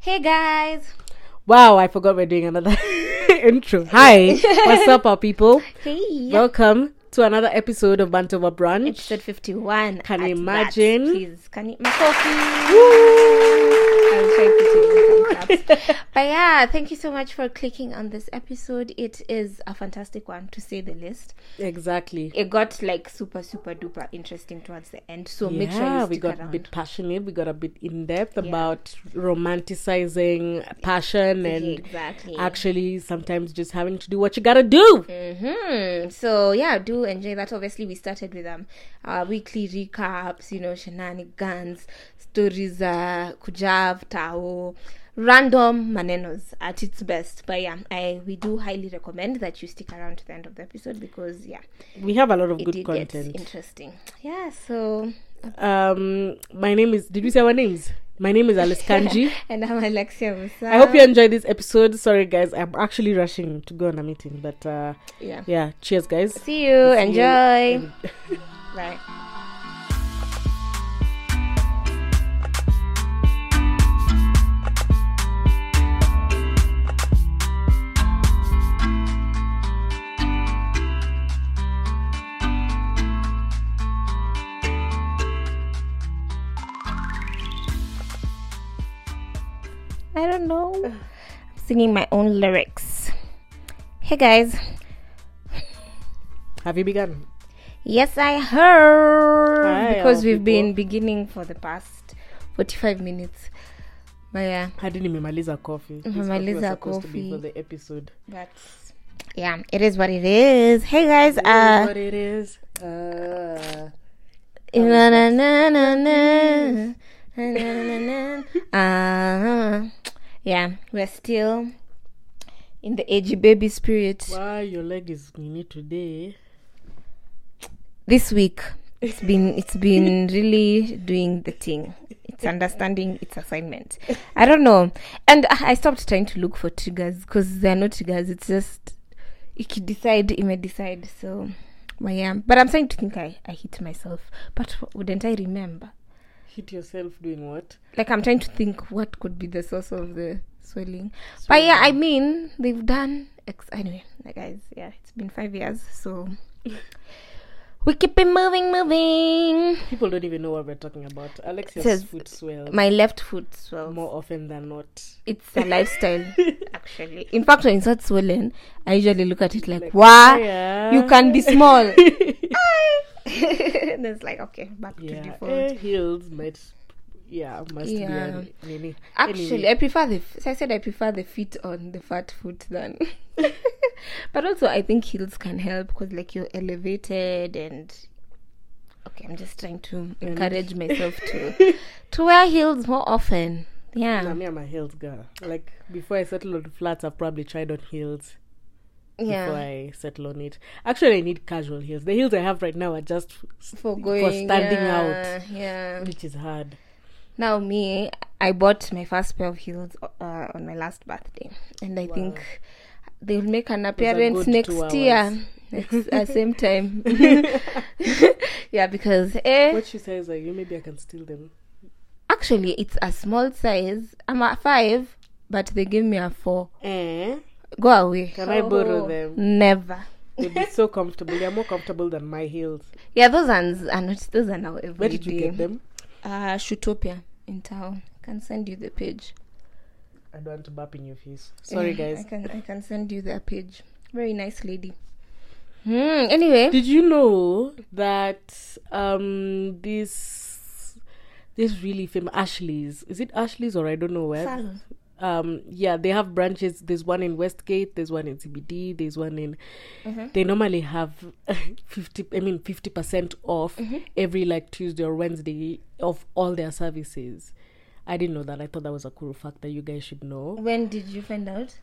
Hey guys. Wow, I forgot we're doing another intro. Hi, what's up, our people? Hey. Welcome to another episode of Banter Over Brunch. Episode 51. Can you that. imagine? Please, can you? My coffee. I'll try putting. But yeah, thank you so much for clicking on this episode. It is a fantastic one, to say the least. Exactly. It got like super, super duper interesting towards the end. So make sure yeah, you we got around. a bit passionate. We got a bit in depth about romanticizing passion and exactly. actually sometimes just having to do what you gotta do. hmm So yeah, do enjoy that. Obviously, we started with um our weekly recaps, you know, shenanigans, stories, uh, kujav, tao, random manenos at its best. But yeah, I we do highly recommend that you stick around to the end of the episode because yeah, We have a lot of it good content. interesting. Yeah. So Um, my name is. Did we say our names? My name is Alice Kanji. and I'm Alexia Musau. I hope you enjoyed this episode. Sorry, guys, I'm actually rushing to go on a meeting, but uh, Yeah. yeah, cheers, guys. See you. See you. enjoy. I don't know. I'm singing my own lyrics. Hey guys. Have you begun? Yes, I heard. Hi, because we've people. been beginning for the past 45 minutes. But yeah. I Maya. my nimemaliza coffee. Nimemaliza coffee. For the episode. That's yeah, it is what it is. Hey guys, it uh, what it is. Uh, na na na na na. Uh, yeah, we're still in the edgy baby spirit. why your leg is mini today? this week it's been it's been really doing the thing. It's understanding its assignment. I don't know. And i stopped trying to look for triggers because they're not triggers it's just you can decide it may decide so i am but i'm starting to think i i hit myself but wouldn't i remember Hit yourself doing what? like i'm trying to think what could be the source of the swelling but yeah i mean they've done ex- anyway guys yeah it's been five years so we keep it moving moving People don't even know what we're talking about. Alexia's Says- foot swell my left foot swells more often than not. it's a lifestyle actually in fact when it's not swollen i usually look at it like, Like, wow yeah. you can be small and it's like okay back to default eh, heels might. Yeah, must Yeah. be. Nini. Actually, Anyway. I prefer the. So I said I prefer the feet on the fat foot than. but also, I think heels can help because, like, you're elevated and. Okay, I'm just trying to encourage myself to to wear heels more often. Yeah, me, I'm a heels girl. Like before I settle on flats, I've probably tried on heels before yeah. I settle on it. Actually, I need casual heels. The heels I have right now are just For going for standing yeah, Yeah. which is hard. Now me, I bought my first pair of heels uh, on my last birthday, and I think they'll make an appearance next year. Next, uh, same time. yeah, because eh, What she says, like, you maybe I can steal them. actually it's a small size. I'm a five, but they give me a four. Eh? Go away. Can I borrow them? Never. They'd be so comfortable. They're more comfortable than my heels. Yeah, those ones are not. Those are now every Where did you day. get them? Uh, Shootopia in town. I can send you the page. I don't want to burp in your face. Sorry, Yeah, guys. I can I can send you their page. Very nice lady. Hmm. Anyway, Did you know that um this this really famous Ashley's is it Ashley's or I don't know where salon. Um yeah they have branches there's one in westgate there's one in cbd there's one in Mhm. they normally have 50 i mean 50% off Mm-hmm. every like tuesday or wednesday of all their services i didn't know that i thought that was a cool fact that you guys should know When did you find out?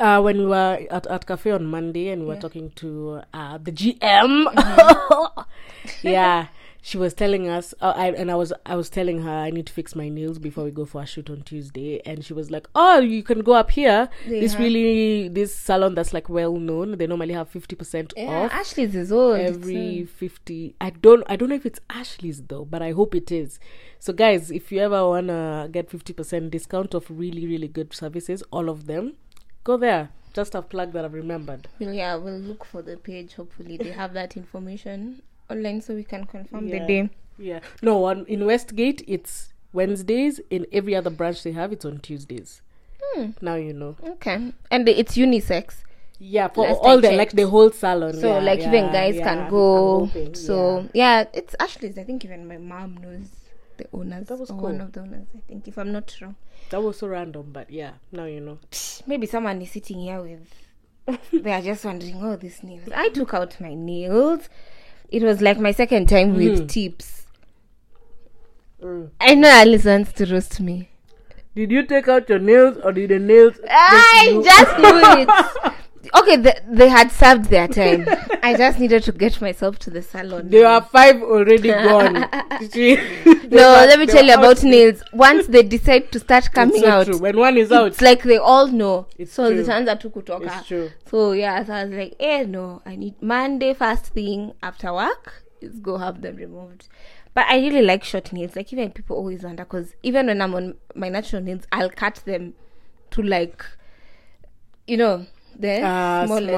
uh when we were at, at cafe on monday and we were Yeah. talking to uh the gm yeah she was telling us, uh, I, and I was I was telling her I need to fix my nails before we go for a shoot on Tuesday, and she was like, "Oh, you can go up here. They this have- really this salon that's like well known. They normally have fifty percent Yeah, off Ashley's is old. It's, every uh, 50 i don't i don't know if it's ashley's though but i hope it is so guys if you ever wanna get 50% discount of really really good services all of them go there just a plug that i've remembered yeah, we'll look for the page. Hopefully, they have that information online so we can confirm the day. yeah no on in westgate it's wednesdays in every other branch they have it's on tuesdays Hmm. now you know Okay, and it's unisex, yeah for Last all the like the whole salon so yeah, like yeah, even guys yeah, can go. hoping, so yeah. it's Ashley's. I think even my mom knows the owners. That was or one of the owners. I think if I'm not wrong. that was so random but yeah now you know maybe someone is sitting here with they are just wondering oh these nails i took out my nails it was like my second time with tips. Mm. i know alice wants to roast me. Did you take out your nails or did the nails i just knew it okay the, they had served their time i just needed to get myself to the salon There are five already gone. No let me tell you about out. nails once they decide to start coming It's so out true. When one is out, it's like they all know It's so true. zitaanza tu kutoka it's true. So yeah, so I was like, eh, no, I need Monday first thing after work is go have them removed. But I really like short nails. Like even people always wonder because even when I'm on my natural nails, I'll cut them to like, you know, the uh, smallest,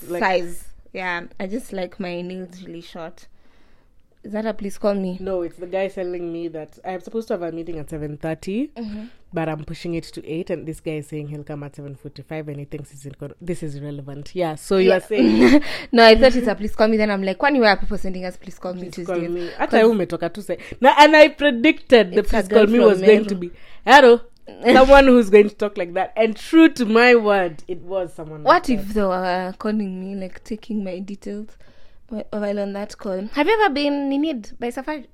smallest, like- size. Yeah, I just like my nails really short. Is that a please call me? No, it's the guy telling me that I'm supposed to have a meeting at seven Mm-hmm. but I'm pushing it to eight, and this guy is saying he'll come at seven forty-five, and he thinks it's inco- this is irrelevant. Yeah. So you Yeah. are saying no, I thought it's a please call me. Then I'm like, when where are people sending us please call me Tuesday? call me. Hata umetoka tu say. Na, and I predicted the please call me was going to be Hello. someone who's going to talk like that, and true to my word, it was someone. What like if they were calling me, like taking my details whi- while on that call? Have you ever been in need by Safari?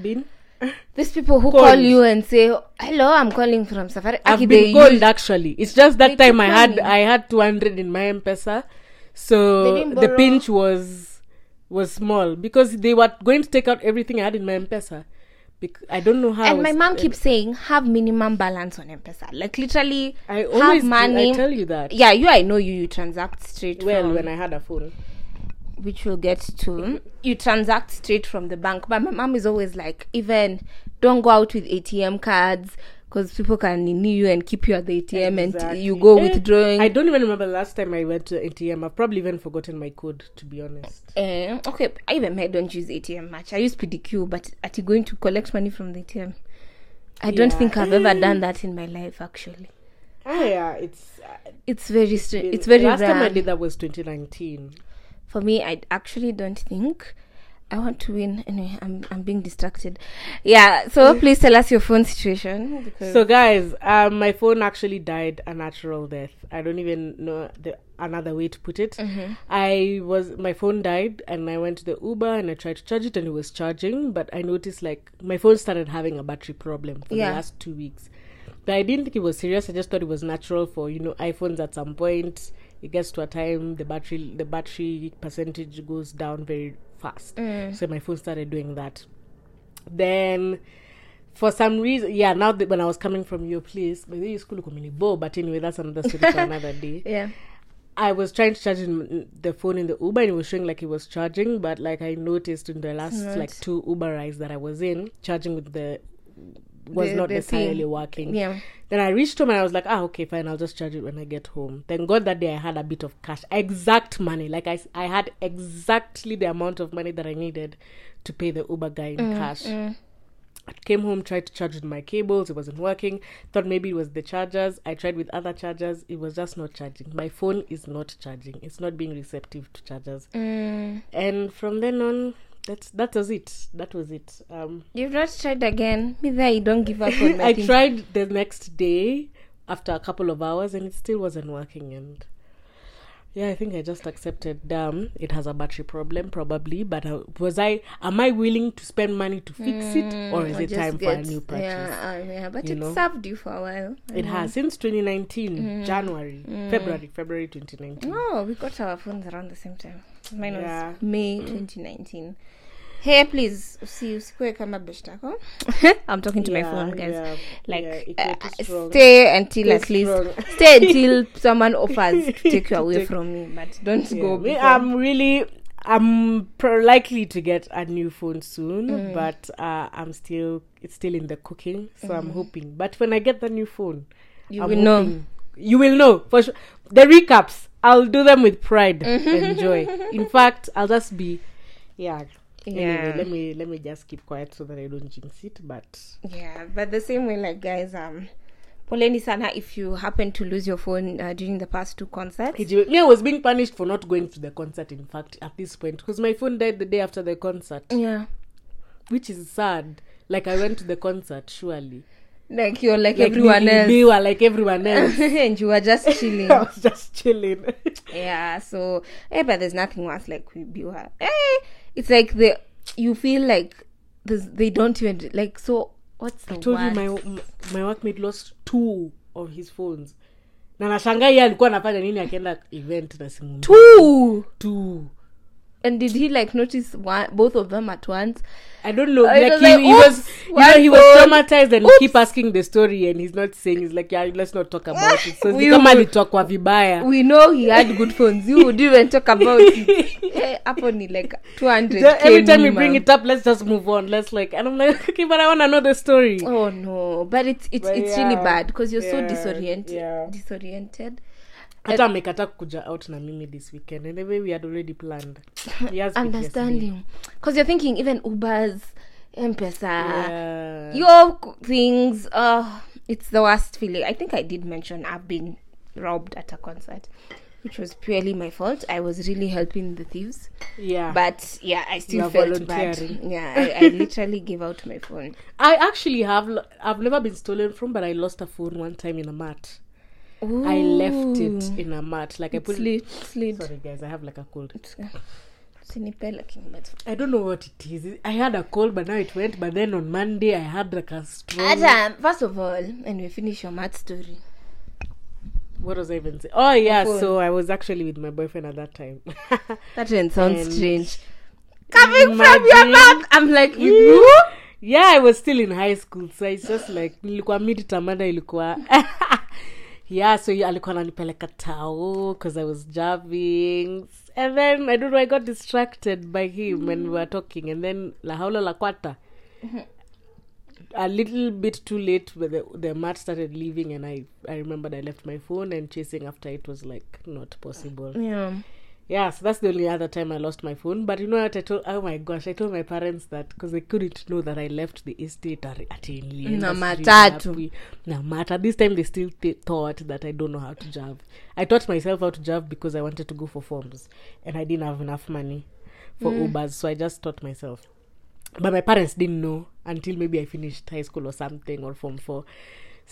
been? These people who Called. call you and say, "Hello, I'm calling from Safari." I've Aki, been they called actually. It's just that They time I had money. I had two hundred in my M-Pesa, so the pinch was was small because they were going to take out everything I had in my M-Pesa. Bec- I don't know how. And my mom keeps saying, "Have minimum balance on M-Pesa." Like literally, I have always do- money. I tell you that. yeah, you. I know you. You transact straight. Well, from, when I had a phone, which we'll get to. You transact straight from the bank. But my mom is always like, even don't go out with ATM cards because people can knee you and keep you at the ATM and you go Eh, withdrawing. I don't even remember the last time I went to ATM. I've probably even forgotten my code, to be honest. Eh, okay, I even I don't use ATM much. I use PDQ, but at you going to collect money from the ATM, I don't Yeah. think I've ever done that in my life. Actually, Ah, yeah, it's. Uh, it's very strange. It's very last rare. time I did that was 2019. For me, I actually don't think I want to win. Anyway, I'm I'm being distracted. Yeah. So please tell us your phone situation. So, guys, um, my phone actually died a natural death. I don't even know the another way to put it. Mm-hmm. I was my phone died, and I went to the Uber and I tried to charge it, and it was charging. But I noticed like my phone started having a battery problem for Yeah. the last two weeks. But I didn't think it was serious. I just thought it was natural for you know iPhones. At some point, it gets to a time the battery the battery percentage goes down very fast. Mm. So my phone started doing that. Then for some reason, yeah, now that when I was coming from your place, maybe school community but anyway, that's another story for another day. yeah. I was trying to charge the phone in the Uber and it was showing like it was charging, but like I noticed in the last like two Uber rides that I was in, charging with the was The- not the necessarily thing. working. Yeah. Then I reached home and I was like, ah, okay, fine, I'll just charge it when I get home. Thank God that day I had a bit of cash, exact money. Like I, I had exactly the amount of money that I needed to pay the Uber guy in cash. Mm. I came home, tried to charge with my cables, it wasn't working. Thought maybe it was the chargers. I tried with other chargers, it was just not charging. My phone is not charging, it's not being receptive to chargers. Mm. And from then on, that was it. That was it. Um, You've not tried again. Me there, you don't give up on I tried the next day after a couple of hours, and it still wasn't working. And yeah, I think I just accepted. Damn, it has a battery problem, probably. But uh, was I? Am I willing to spend money to fix it, or is Mm, Or it time time for a new purchase? Yeah, uh, yeah, but you it know? served you for a while. It has since 2019, Mm. January, February, February 2019. No, we got our phones around the same time. Mine Yeah. was May 2019. hey please see usi usikue kama beshtako i'm talking to my phone guys yeah, like yeah, if you're too uh, stay until at least strong. stay until someone offers to take you away Take- from me but don't Yeah, go before. I'm really I'm pro- likely to get a new phone soon, Mm. but uh, I'm still it's still in the cooking, so Mm. I'm hoping. But when I get the new phone, you I'm will know You will know for sure. The recaps, I'll do them with pride and joy. In fact, I'll just be, yeah. Anyway, let me let me just keep quiet so that I don't jinx it. But yeah but the same way like guys um poleni sana if you happen to lose your phone uh, during the past two concerts me, I was being punished for not going to the concert. In fact, at this point, because my phone died the day after the concert. yeah which is sad. Like I went to the concert, surely. Like you're like, Like everyone else they were like everyone else. and you were just chilling I was just chilling. yeah so eh, but there's nothing worse like we be eh, it's like the you feel like they don't even like so what's the I told word? you my my workmate lost two of his phones. Na nashangaa yeye alikuwa anafanya nini akienda event na simu two Two. And did he like notice one both of them at once I don't know. uh, like was he, like, he was, you know, he was traumatized and Oops. keep asking the story, and he's not saying. He's like, yeah, let's not talk about it. So kama alitokwa vibaya. we know he had good phones you would even talk about it Eh, hapo ni like 200 The- every time we bring it up, let's just move on. Let's like, and I'm like, okay, but I want to know the story. oh no but it's it's But it's really bad because you're so disoriented yeah. disoriented hata amekataa kuja out na mimi this weekend and we had already planned. He has understand PTSD. you because you're thinking even ubers mpesa Yeah. your things uh it's the worst feeling. I think i did mention i've been robbed at a concert which was purely my fault. I was really helping the thieves. Yeah. But yeah i still are felt bad. yeah I, I literally gave out my phone. I actually have i've never been stolen from but i lost a phone one time in a mat i left it in a mat like i put slid slid. Sorry guys i have like a cold. I don't know what it is. I had a cold but now it went. But then on monday i had like a strong Adam, first of all and we finish your math story. What was i even saying oh yeah so i was actually with my boyfriend at that time. That didn't sound And- strange. Coming from your mouth i'm like with you yeah i was still in high school so it's just like nilikuwa mid tamanda ilikuwa yeah so alikuwa ananipeleka tao because i was jabbing. And then i don't know i got distracted by him when we were talking. And then la haula la kwata a little bit too late but the, the mat started leaving and I, I remembered i left my phone and chasing after it was like not possible. Yeah yeah, so that's the only other time I lost my phone. But you know what? I told, oh my gosh, I told my parents that because they couldn't know that I left the estate at. Na matatu. Na mata. This time they still th- thought that I don't know how to jive. I taught myself how to jive because I wanted to go for forms and I didn't have enough money for Ubers, so I just taught myself. But my parents didn't know until maybe I finished high school or something or form four.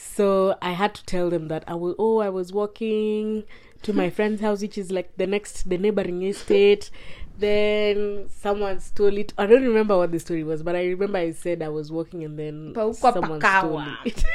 So I had to tell them that I will. Oh, I was walking to my friend's house, which is like the next, the neighboring estate. Then someone stole it. I don't remember what the story was, but I remember I said I was walking and then someone stole it.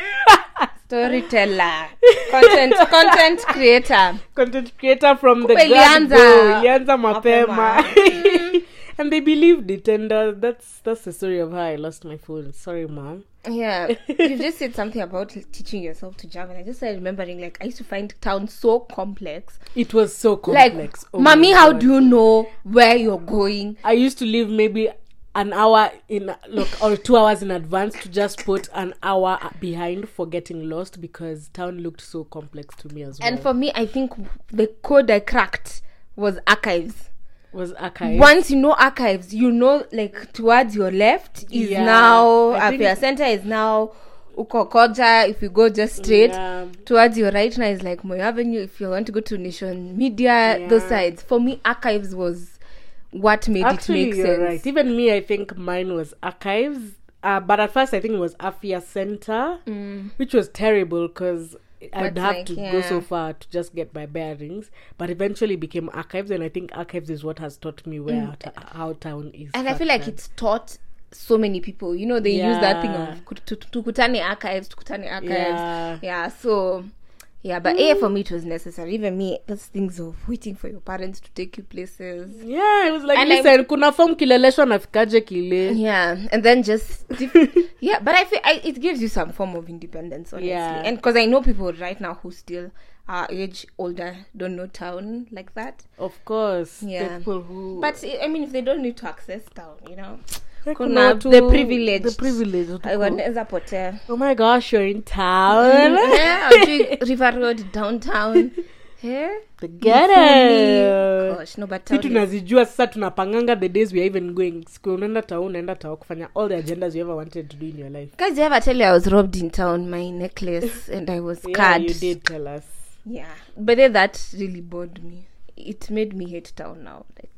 storyteller content content creator Content creator from the ilianza mapema. mapema. and they believed it, and uh, that's that's the story of how I lost my phone. Sorry, mom. yeah you just said something about teaching yourself to jump and i just started remembering like i used to find town so complex It was so like complex. Oh mommy how God. do you know where you're going I used to leave maybe an hour in look or two hours in advance to just put an hour behind for getting lost because town looked so complex to me as well. and for me i think the code i cracked was archives was archive. once you know archives you know like towards your left is Yeah, now think- center is now ukokoja if you go just straight Yeah. towards your right now is like Moi Avenue. If you want to go to Nation Media, those sides. For me, archives was what made Actually, it make you're sense. right. Even me, I think mine was archives. Uh, but at first, I think it was Afya Center, which was terrible because I'd But have like, to go so far to just get my bearings. But eventually became archives, and I think archives is what has taught me where mm. ta- how town is. And I feel like it's taught so many people. You know, they use that thing of "Ku- tu- tu- tukutane archives, tukutane archives. Yeah. Yeah. So, Yeah, but yeah, for mm. me it was necessary. Even me, those things of waiting for your parents to take you places. yeah it was like And I- listen kuna form kileleshwa nafikaje kile Yeah, and then just yeah, but I feel I, it gives you some form of independence, honestly. Yeah. And because I know people right now who still are age older, don't know town like that. of course Yeah. people who But I mean, if they don't need to access town, you know, Kuna kuna watu- the privilege, the privilege wanaweza potea. oh my gosh you're in town yeah, River Road downtown. Yeah. the ghetto Gosh, no, but si tunazijua sasa tunapanganga the days we are even going siku unaenda tao unaenda tao kufanya all the agendas you ever wanted to do in your life Guys, I ever tell you I was robbed in town? My necklace and I was yeah you did tell us Yeah, but then that really bored me. It made me hate town now. Like,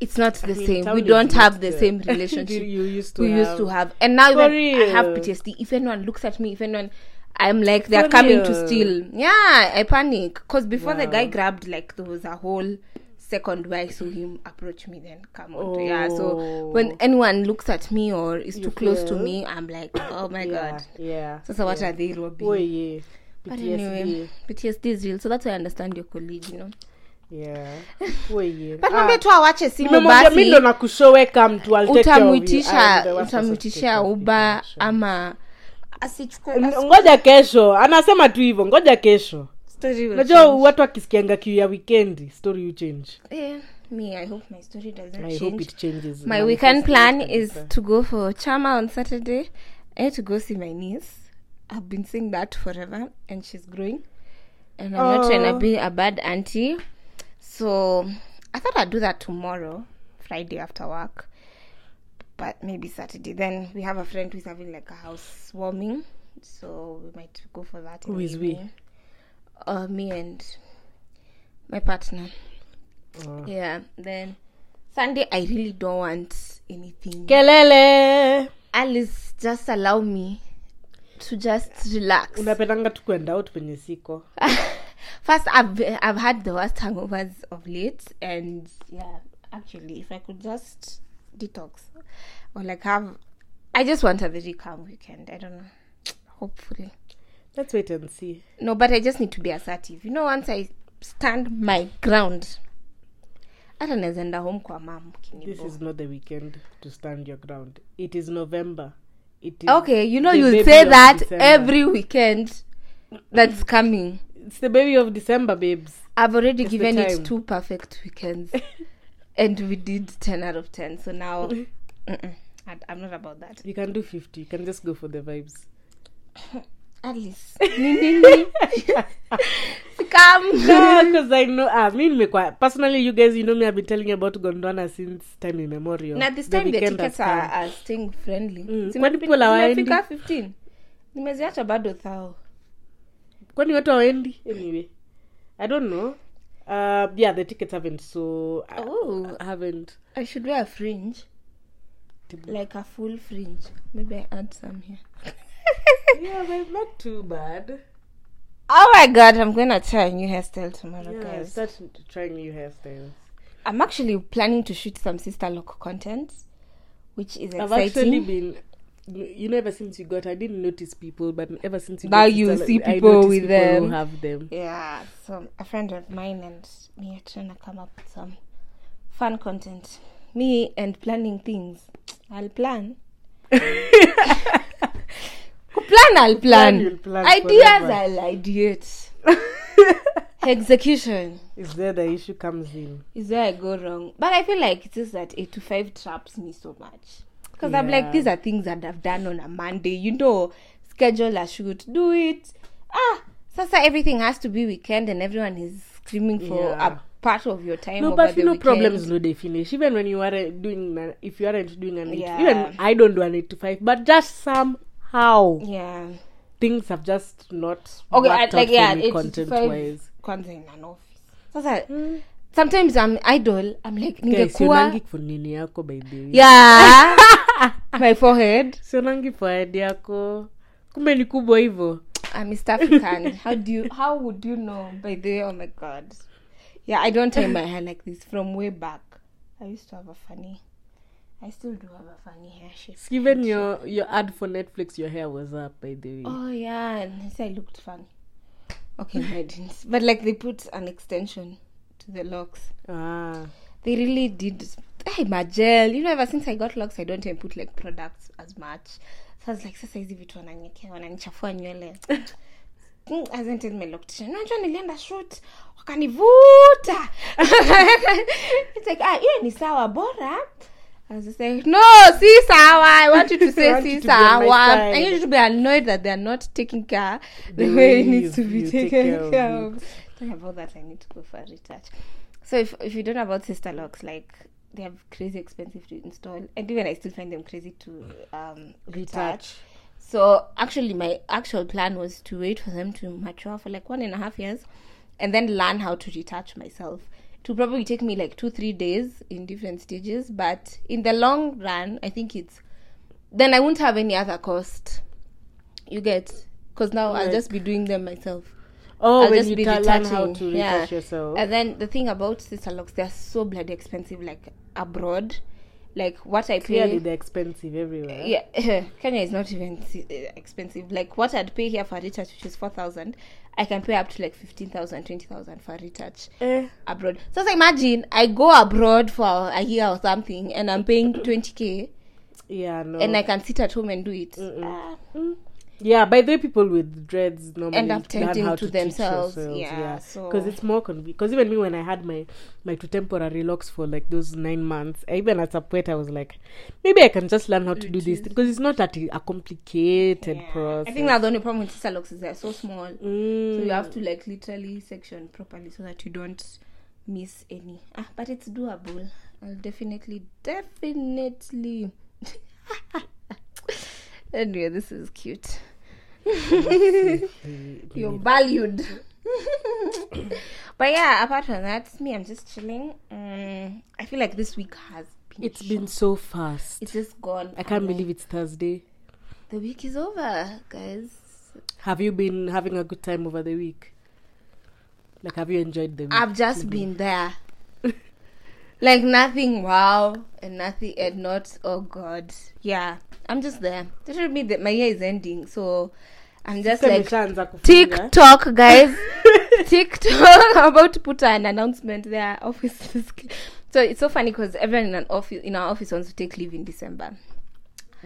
it's not the mean, same. We don't have the same relationship you used to we have. used to have. And now For even I have. PTSD. If anyone looks at me, if anyone, I'm like they're For coming to steal. Yeah, I panic because before the guy grabbed, like there was a whole second where I saw him approach me. Then come on, yeah. So Oh. when anyone looks at me or is You too close to me, I'm like, oh my yeah, god. yeah So, so what yeah. are they robbing? oh yeah But PTSD. anyway, PTSD is real. So that's why I understand your colleague, you know. Yeah. Oh yeah But Ah, mwambie tu awache simu nimemwambia mi basi. ndo nakushowe come to I'll take care of you. I'm utamwitisha the worst person to take utamwitisha care of uba people, sure. ama asichukue N- ngoja kesho. Anasema tu hivyo ngoja kesho. Story will unajua change. watu wakisikianga kiu ya weekendi story you change. Eh, me i hope my story doesn't i hope change. it changes. My weekend plan Manifest is it to go for chama on saturday i need to go see my niece. I've been saying that forever and she's growing. And i'm not trying to Oh. be a bad auntie so i thought i'd do that tomorrow friday after work but maybe saturday. Then we have a friend who's having like a house warming so we might go for that Who is we? uh me and my partner. Uh. yeah then sunday i really don't want anything. Kelele! Alice just allow me to just relax. Unapendanga tu kwenda out penye siko first i've i've had the worst hangovers of late and yeah actually if i could just detox or like have i just want a very calm weekend. I don't know. Hopefully. Let's wait and see. No but i just need to be assertive. You know once i stand my ground hata naweza enda home kwa mam this is not the weekend to stand your ground. It is november. It is okay you know you say that December. every weekend that's coming it's the baby of december babes. I've already It's given it two perfect weekends. And we did 10 out of 10 so now mm-mm, I- i'm not about that. You can do 50 you can just go for the vibes. Ni. Come. because i know ah, me nimekuwa personally you guys you know me i've been telling you about gondwana since time immemorial. Na this time the the tickets are, are staying friendly. Mm, kwani people are 15 nimeziacha bado thao kwani watu hawaendi? Anyway i don't know. Uh yeah the tickets haven't so I, Oh. I haven't. I should wear a fringe. Like a full fringe. Maybe i add some here. Yeah but not too bad. Oh my god i'm gonna try a new hairstyle tomorrow yeah guys. start trying new hairstyles. I'm actually planning to shoot some sister lock content which is i've actually been you know ever since you got i didn't notice people but ever since you Now got you Sister- see I people notice with people who them. have them. Yeah so a friend of mine and me are trying to come up with some fun content. Me and planning things. I'll plan. Plan i'll plan, you'll plan ideas forever. i'll ideate. Execution. Is there the issue comes in? Is where i go wrong? But i feel like it is that 8 to 5 traps me so much because i'm like these are things that i've done on a monday. You know schedule a shoot. Do it. Ah sasa everything has to be weekend and everyone is screaming for Yeah. a part of your time no but you know weekend. problems no they finish even when you are doing if you aren't doing an Yeah. even i don't do an eight to five but just somehow yeah. things have just not okay I, like yeah for me 8 to content wise kwanza in an office. Sasa sometimes i'm idol i'm like ningekuwa sionangi for nini yako by the way yeah my forehead sionangi forehead yako kumbe ni kubwa hivyo I'm East African. how do you? How would you know? By the way, oh my god. Yeah, I don't tie my hair like this from way back. I used to have a funny. I still do have a funny hair shape. Given your your ad for netflix your hair was up by the way Oh yeah, and I said I looked funny. Okay, no, I didn't. But like they put an extension the locks. Ah. They really did. Hey, my gel. You know, ever since I got locks, I don't even put like products as much. So I was like, sasa hizi vitu wananiekea wananichafua nywele. Mm. Unajua nilienda shoot wakanivuta. It's like, ah, hiyo ni sawa bora. I was no, si sawa. I want you to say be sawa. I need you to be annoyed that they are not taking care the, The way way it needs to be taken care of care it. Talking about that, I need to go for a retouch. So if if you don't know about sister locks, like they are crazy expensive to install, and even I still find them crazy to um, retouch. Retouch. So actually, my actual plan was to wait for them to mature for like one and a half years, and then learn how to retouch myself. It will probably take me like two three days in different stages, but in the long run, I think it's then I won't have any other cost. You get because now I'll just be doing them myself. Oh, I'll just be ta- learn how to yeah. yourself. And then the thing about sister locks, they're so bloody expensive, like abroad. Like what I Clearly, pay. they're expensive everywhere. Yeah, Kenya is not even uh, expensive. Like what I'd pay here for retouch, which is four thousand, I can pay up to like 15,000, 20,000 for retouch Eh, abroad. So, so imagine I go abroad for a year or something, and I'm paying twenty k, yeah, no. and I can sit at home and do it. Mm-mm. Ah, yeah, by the way, people with dreads normally End up learn tending how to teach themselves, yourselves, yeah, so- because it's more convenient. Because even me, when I had my my two temporary locks for like those nine months, even at a point I was like, maybe I can just learn how to do this because it's not that a a complicated yeah. process. I think that's the only problem with sister locks is they're so small. Mm. So you have to like literally section properly so that you don't miss any. Ah, but it's doable. I'll definitely, definitely. anyway, this is cute. You're valued. but yeah, apart from that, me, I'm just chilling. Um, I feel like this week has been. It's been so fast. It's just gone. I can't believe it's Thursday. the week is over, guys. Have you been having a good time over the week? Like, have you enjoyed the week? I've just been there. Like nothing wow and nothing and not oh god. Yeah. I'm just there. That should mean that my year is ending, so I'm just like. TikTok guys. TikTok I'm about to put an announcement there. Office so it's so funny because everyone in an office in our office wants to take leave in December.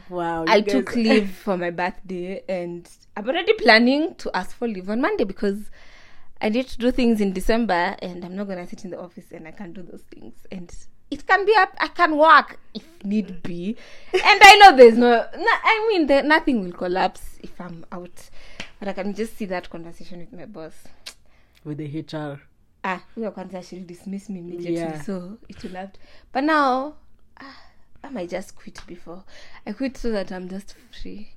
Wow. I guys- took leave for my birthday and I'm already planning to ask for leave on Monday because I need to do things in December and I'm not gonna sit in the office and I can't do those things. And it can be up I can work if need be. And I know there's no, no I mean there, nothing will collapse if I'm out. But I can just see that conversation with my boss. with the HR. Ah, huyo kwanza she'll dismiss me immediately, Yeah. so it will have. But now, ah, I might just quit before I quit so that I'm just free.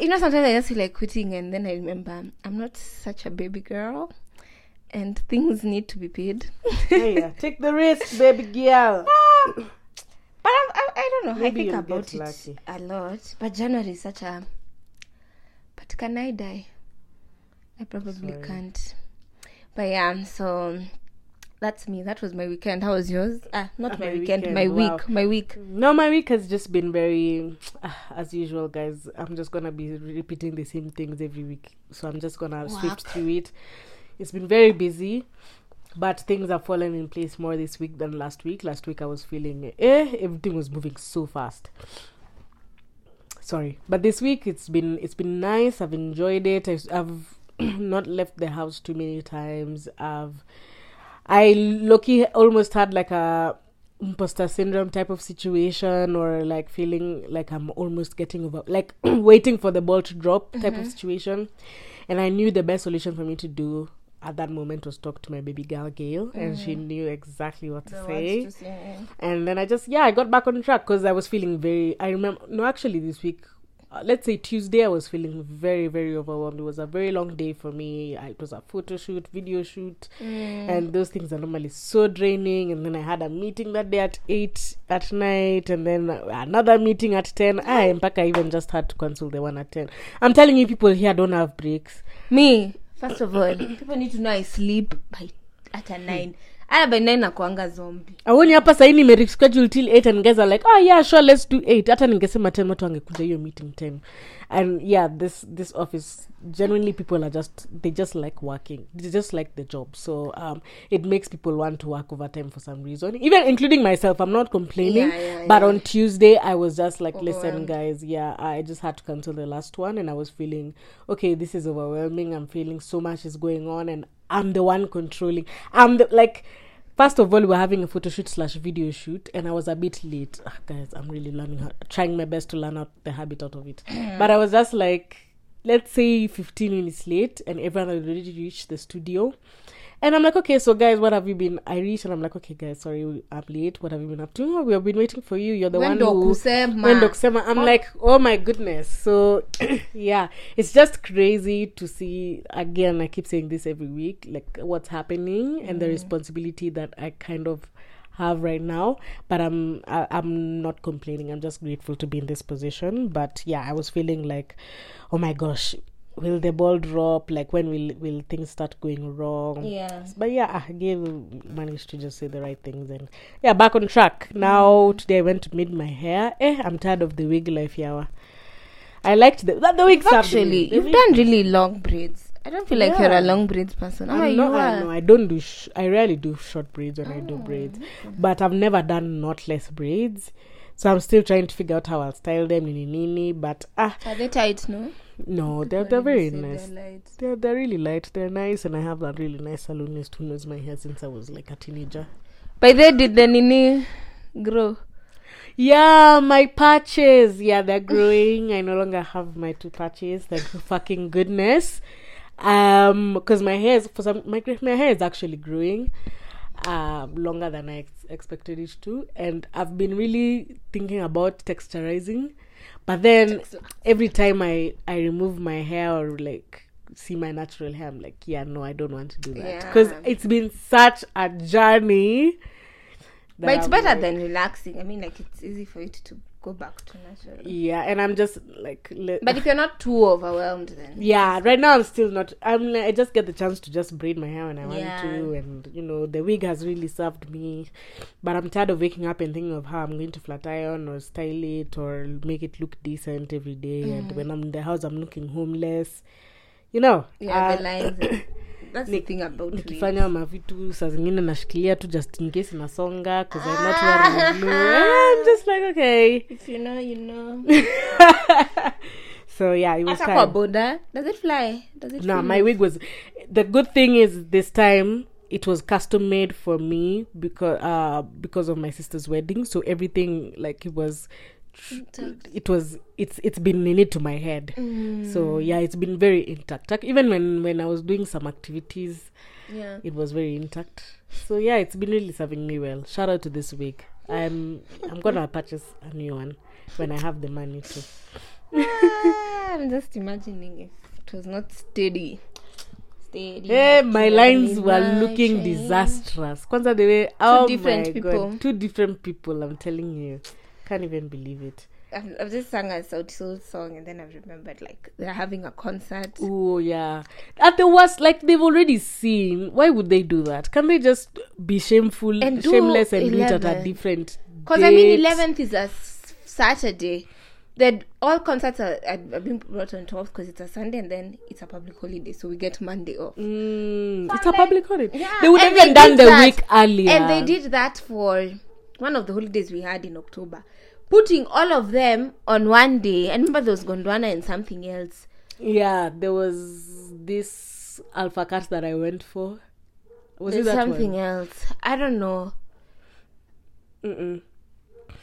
You know, sometimes I just feel like quitting, and then I remember I'm not such a baby girl, and things need to be paid. uh, take the risk, baby girl. Ah, but I, I, I don't know. Maybe I think about it lucky. a lot. But January is such a. But can I die? I probably Sorry. can't. But yeah, so that's me. That was my weekend. How was yours? Ah, not Ah, my, my weekend, weekend, My wow. week. My week. No, my week has just been very, uh, as usual, guys. I'm just gonna be repeating the same things every week, so I'm just gonna swift through it. It's been very busy, but things have fallen in place more this week than last week. Last week I was feeling, eh, everything was moving so fast. Sorry, but this week it's been it's been nice. I've enjoyed it. I've, I've not left the house too many times. I've I lucky almost had like a imposter syndrome type of situation or like feeling like I'm almost getting over like waiting for the ball to drop type of situation. And I knew the best solution for me to do at that moment was talk to my baby girl Gail and mm. she knew exactly what to say. And then I just, yeah, I got back on track because I was feeling very. I remember, no, actually, this week, uh, let's say Tuesday, I was feeling very, very overwhelmed. It was a very long day for me. I, it was a photo shoot, video shoot, mm. and those things are normally so draining. And then I had a meeting that day at 8 at night, and then another meeting at 10. I in fact I even just had to cancel the one at 10. I'm telling you, people here don't have breaks. Me, first of all, people need to know I sleep by at a hmm. nine. Aya by 9 nakuanga zombi aoni hapa sahii nimereschedule till 8 and guys are like oh yeah sure let's do 8 hata ningesema 10 watu angekuja hiyo meeting 10 and yeah this this office genuinely people are just they just like working. They just like the job. So um it makes people want to work overtime for some reason. Even including myself i'm not complaining. Yeah, yeah, but yeah. on tuesday i was just like listen guys yeah i just had to cancel the last one and i was feeling okay this is overwhelming. I'm feeling so much is going on and i'm the one controlling. I'm the like first of all we're having a photo shoot slash video shoot and i was a bit late. Ah, guys i'm really learning how trying my best to learn out the habit out of it. But i was just like let's say 15 minutes late and everyone had already reached the studio and I'm like, okay, so guys, what have you been? I reached and I'm like, okay, guys, sorry, I'm late. What have you been up to? Oh, we have been waiting for you. You're the When one who. kusema. When kusema. I'm like, oh my goodness. So, yeah, it's just crazy to see. Again, I keep saying this every week, like what's happening and the mm. responsibility that I kind of have right now. But I'm I, I'm not complaining. I'm just grateful to be in this position. But yeah, I was feeling like, oh my gosh. Will the ball drop? Like when will will things start going wrong? yeah. But yeah i gave managed to just say the right things and yeah back on track. Now today i went to made my hair. Eh i'm tired of the wig life yawa. I liked the that the wigs. Actually you've done really long braids. I don't feel like you're a long braids person. I'm oh, not, I, know, I don't do sh- i rarely do short braids when i Oh, do braids but i've never done knotless braids. So i'm still trying to figure out how i'll style them nini nini but ah. Are they tight no no they're, they're very nice they're light. they're, they're really light they're nice and i have that really nice salonist who knows my hair since i was like a teenager by the did the nini grow Yeah, my patches. Yeah, they're growing. I no longer have my two patches. Thank fucking goodness. Um, because my hair is for some my my hair is actually growing, um, longer than I ex- expected it to, and I've been really thinking about texturizing, but then every time I I remove my hair or like see my natural hair, I'm like, yeah, no, I don't want to do that because Yeah. it's been such a journey. but it's I'm better like- than relaxing i mean like it's easy for it to go back to natural Yeah, and I'm just like, le- but if you're not too overwhelmed then yeah, right now I'm still not. I'm. I just get the chance to just braid my hair when I want to, and you know the wig has really served me. But I'm tired of waking up and thinking of how I'm going to flat iron or style it or make it look decent every day. Mm. And when I'm in the house, I'm looking homeless. You know. yeah uh, the lines nikifanya mavitu saa zingine nashikilia tu just in case inasonga because i'm not wearing glue i'm just like okay if you know you know so yeah it was time. boda does it fly does it No, nah, my wig was. The good thing is this time it was custom made for me because uh because of my sister's wedding. So everything like it was. It was it's it's been in it to my head, so yeah, it's been very intact. Even when when I was doing some activities, yeah it was very intact. So yeah, it's been really serving me well. Shout out to this wig. I'm I'm gonna purchase a new one when I have the money to. Ah, i'm just imagining if it was not steady steady Eh, my lines were looking change. disastrous. Kwanza they were oh different my people. god, two different people. I'm telling you, can't even believe it. I've, I've just sung a Sauti Sol song and then I've remembered like they're having a concert. Oh yeah, at the worst, like they've already seen. Why would they do that? Can they just be shameful, And shameless, and do it at a different? Because I mean, 11th is a s- Saturday. That all concerts are, are, being brought on 12th because it's a Sunday and then it's a public holiday, so we get Monday off. Mm, it's a public holiday. Yeah, they would have even done the that. week earlier. And they did that for one of the holidays we had in October, putting all of them on one day. I remember there was Gondwana and something else. Yeah, there was this alpha cat that I went for. Was it that something one? else. I don't know. Mm-mm.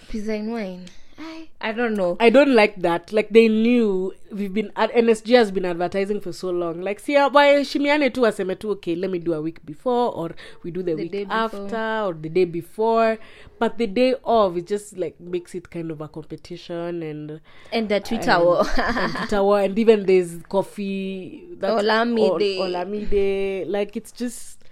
Pizza and wine. I I don't know. I don't like that. Like they knew we've been at NSG has been advertising for so long. Like see uh, why Shimiane tu waseme tu okay, let me do a week before or we do the, The day week before. after or the day before. But the day of it just like makes it kind of a competition and And the Twitter and, war. and Twitter war and even there's coffee Olamide. Ol- Olamide. Like it's just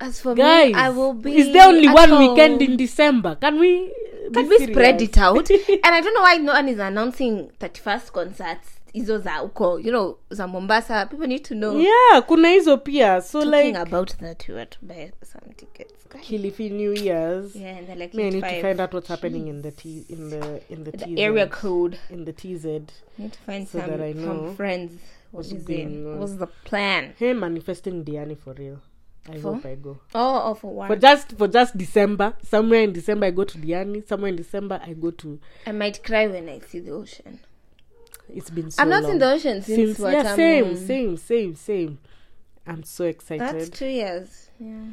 As for guys me, I will be. Is there only one home. weekend in December? Can we Can we spread it out? and I don't know why no one is announcing 31st concerts. hizo za uko you know za mombasa people need to know yeah kuna hizo pia so talking like about that we were to buy some tickets kilifi new years yeah and like me i need five. to find out what's happening in the t in the in the, the TZ, area code in the tz need to find So some, that I know some friends what what's is going on. what's the plan hey manifesting diani for real i For? hope i go. Oh, oh for work. for just for just december. Somewhere in december i go to diani. Somewhere in december i go to i might cry when i see the ocean. It's been so I'm not long. in the ocean since, since what yeah I'm same same same same. I'm so excited. That's two years yeah.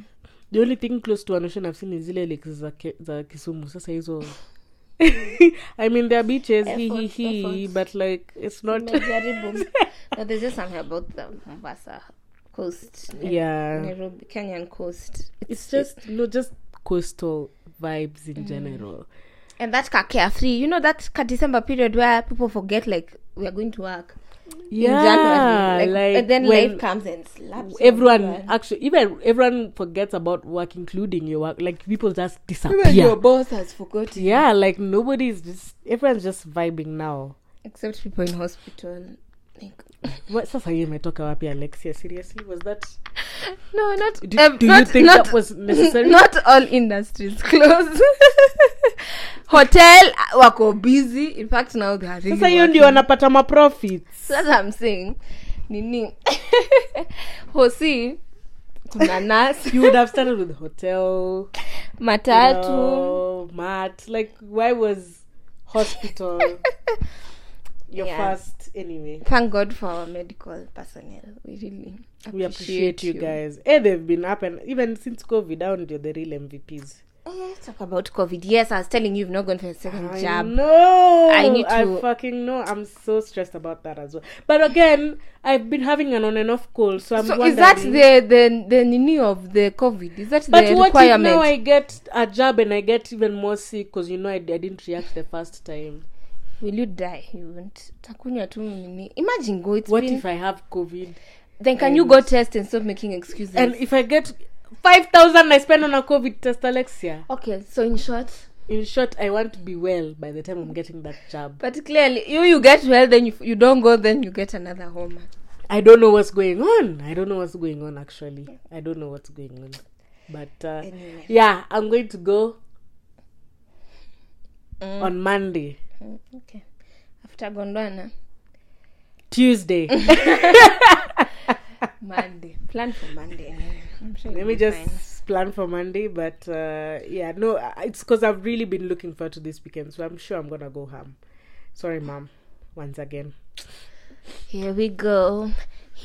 The only thing close to an ocean i've seen is zile lakes za, Ke- za kisumu. Sasa hizo i mean there are beaches he he he but like it's not but there's just something about the mombasa coast yeah nairobi kenyan coast it's just no just coastal vibes Mm. in general and that ka carefree you know that ka december period where people forget like we are going to work yeah in January. Like, like and then when life comes and slaps everyone everyone. actually even everyone forgets about work including your work like people just disappear. Even your boss has forgotten yeah like nobody's just everyone's just vibing now except people in hospital like what sasa hiyo imetoka wapi alexia? Seriously was that no not do, um, do not, you think not, that was necessary? not all industries close. Hotel wako busy. In fact now they are really sasa hiyo ndio wanapata maprofits that's i'm saying nini? Hosi kuna nas you would have started with hotel matatu. you know, mat like why was hospital your Yeah. first anyway thank god for our medical personnel we really we appreciate you guys hey they've been up and even since covid down they're the real mvps Eh, talk about covid yes i was telling you you've not gone for a second I jab no I need I fucking know. I'm so stressed about that as well. But again, I've been having an on and off call so I'm so wondering. is that the the the nini of the covid is that But the what if now I get a jab and I get even more sick because you know I, I didn't react the first time? Will you die you won't takunywa tu nini imagine go it's What been, if I have COVID? then can you go test and stop making excuses And if I get five thousand I spend on a COVID test, Alexia. okay so in short In short, I want to be well by the time I'm getting that job but clearly you you get well then you, you don't go then you get another home I don't know what's going on. I don't know what's going on actually. I don't know what's going on. But uh, Anyway. yeah, I'm going to go Mm. on Monday, okay after gondwana Tuesday. monday plan for monday sure Let me just fine. plan for Monday. But uh, yeah, no, uh, it's because I've really been looking forward to this weekend, so I'm sure I'm gonna go ham. Sorry, mom. Once again. here we go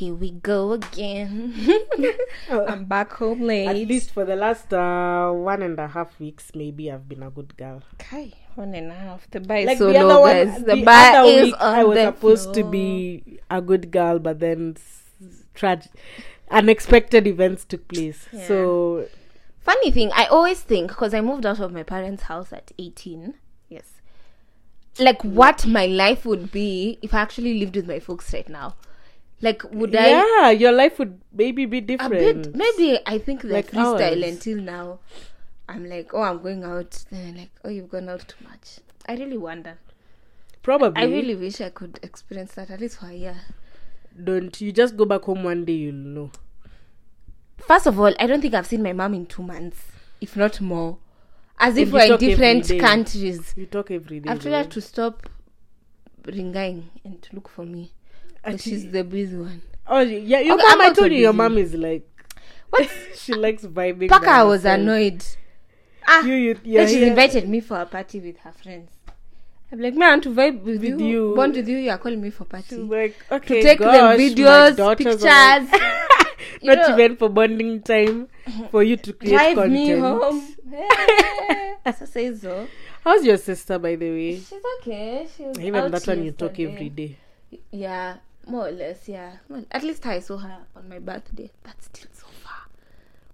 here we go again i'm back home late At least for the last uh, one and a half weeks, maybe I've been a good girl. Okay, one and a half. The bar is like so the low, other guys. one, The, the bar other is week, on I was supposed to be a good girl, but then s- trag- unexpected events took place. Yeah. So Funny thing, I always think because I moved out of my parents' house at eighteen. Yes, like what my life would be if I actually lived with my folks right now. Like, would I? yeah, your life would maybe be A different. bit. Maybe I think the Like freestyle until now. I'm like, oh, I'm going out. Then I'm like, oh, you've gone out too much. I really wonder. Probably. I really wish I could experience that at least for a year. don't. You just go back home one day, you'll know. First of all, I don't think I've seen my mom in two months, if not more. As if we're in different countries. You talk every day. I've told her to stop ringing and to look for me. Ati- she's the busy one. Oh yeah, you, Okay, mom. I told you your busy. mom is like What? she likes vibing. Paka I was herself. annoyed. Ah, You, you, then she she's invited me for a party with her friends. I'm like, man, I want to vibe with, With you, you. bond with you. You are calling me for party. She's like, to take gosh, them videos, pictures. like- Not know- even for bonding time, for you to create Drive content. me home. Sasa hizo. How's your sister, by the way? She's okay. She was Even that one you talk every day. Yeah, more or less, yeah. Well, at least I saw her on my birthday. That's still so far.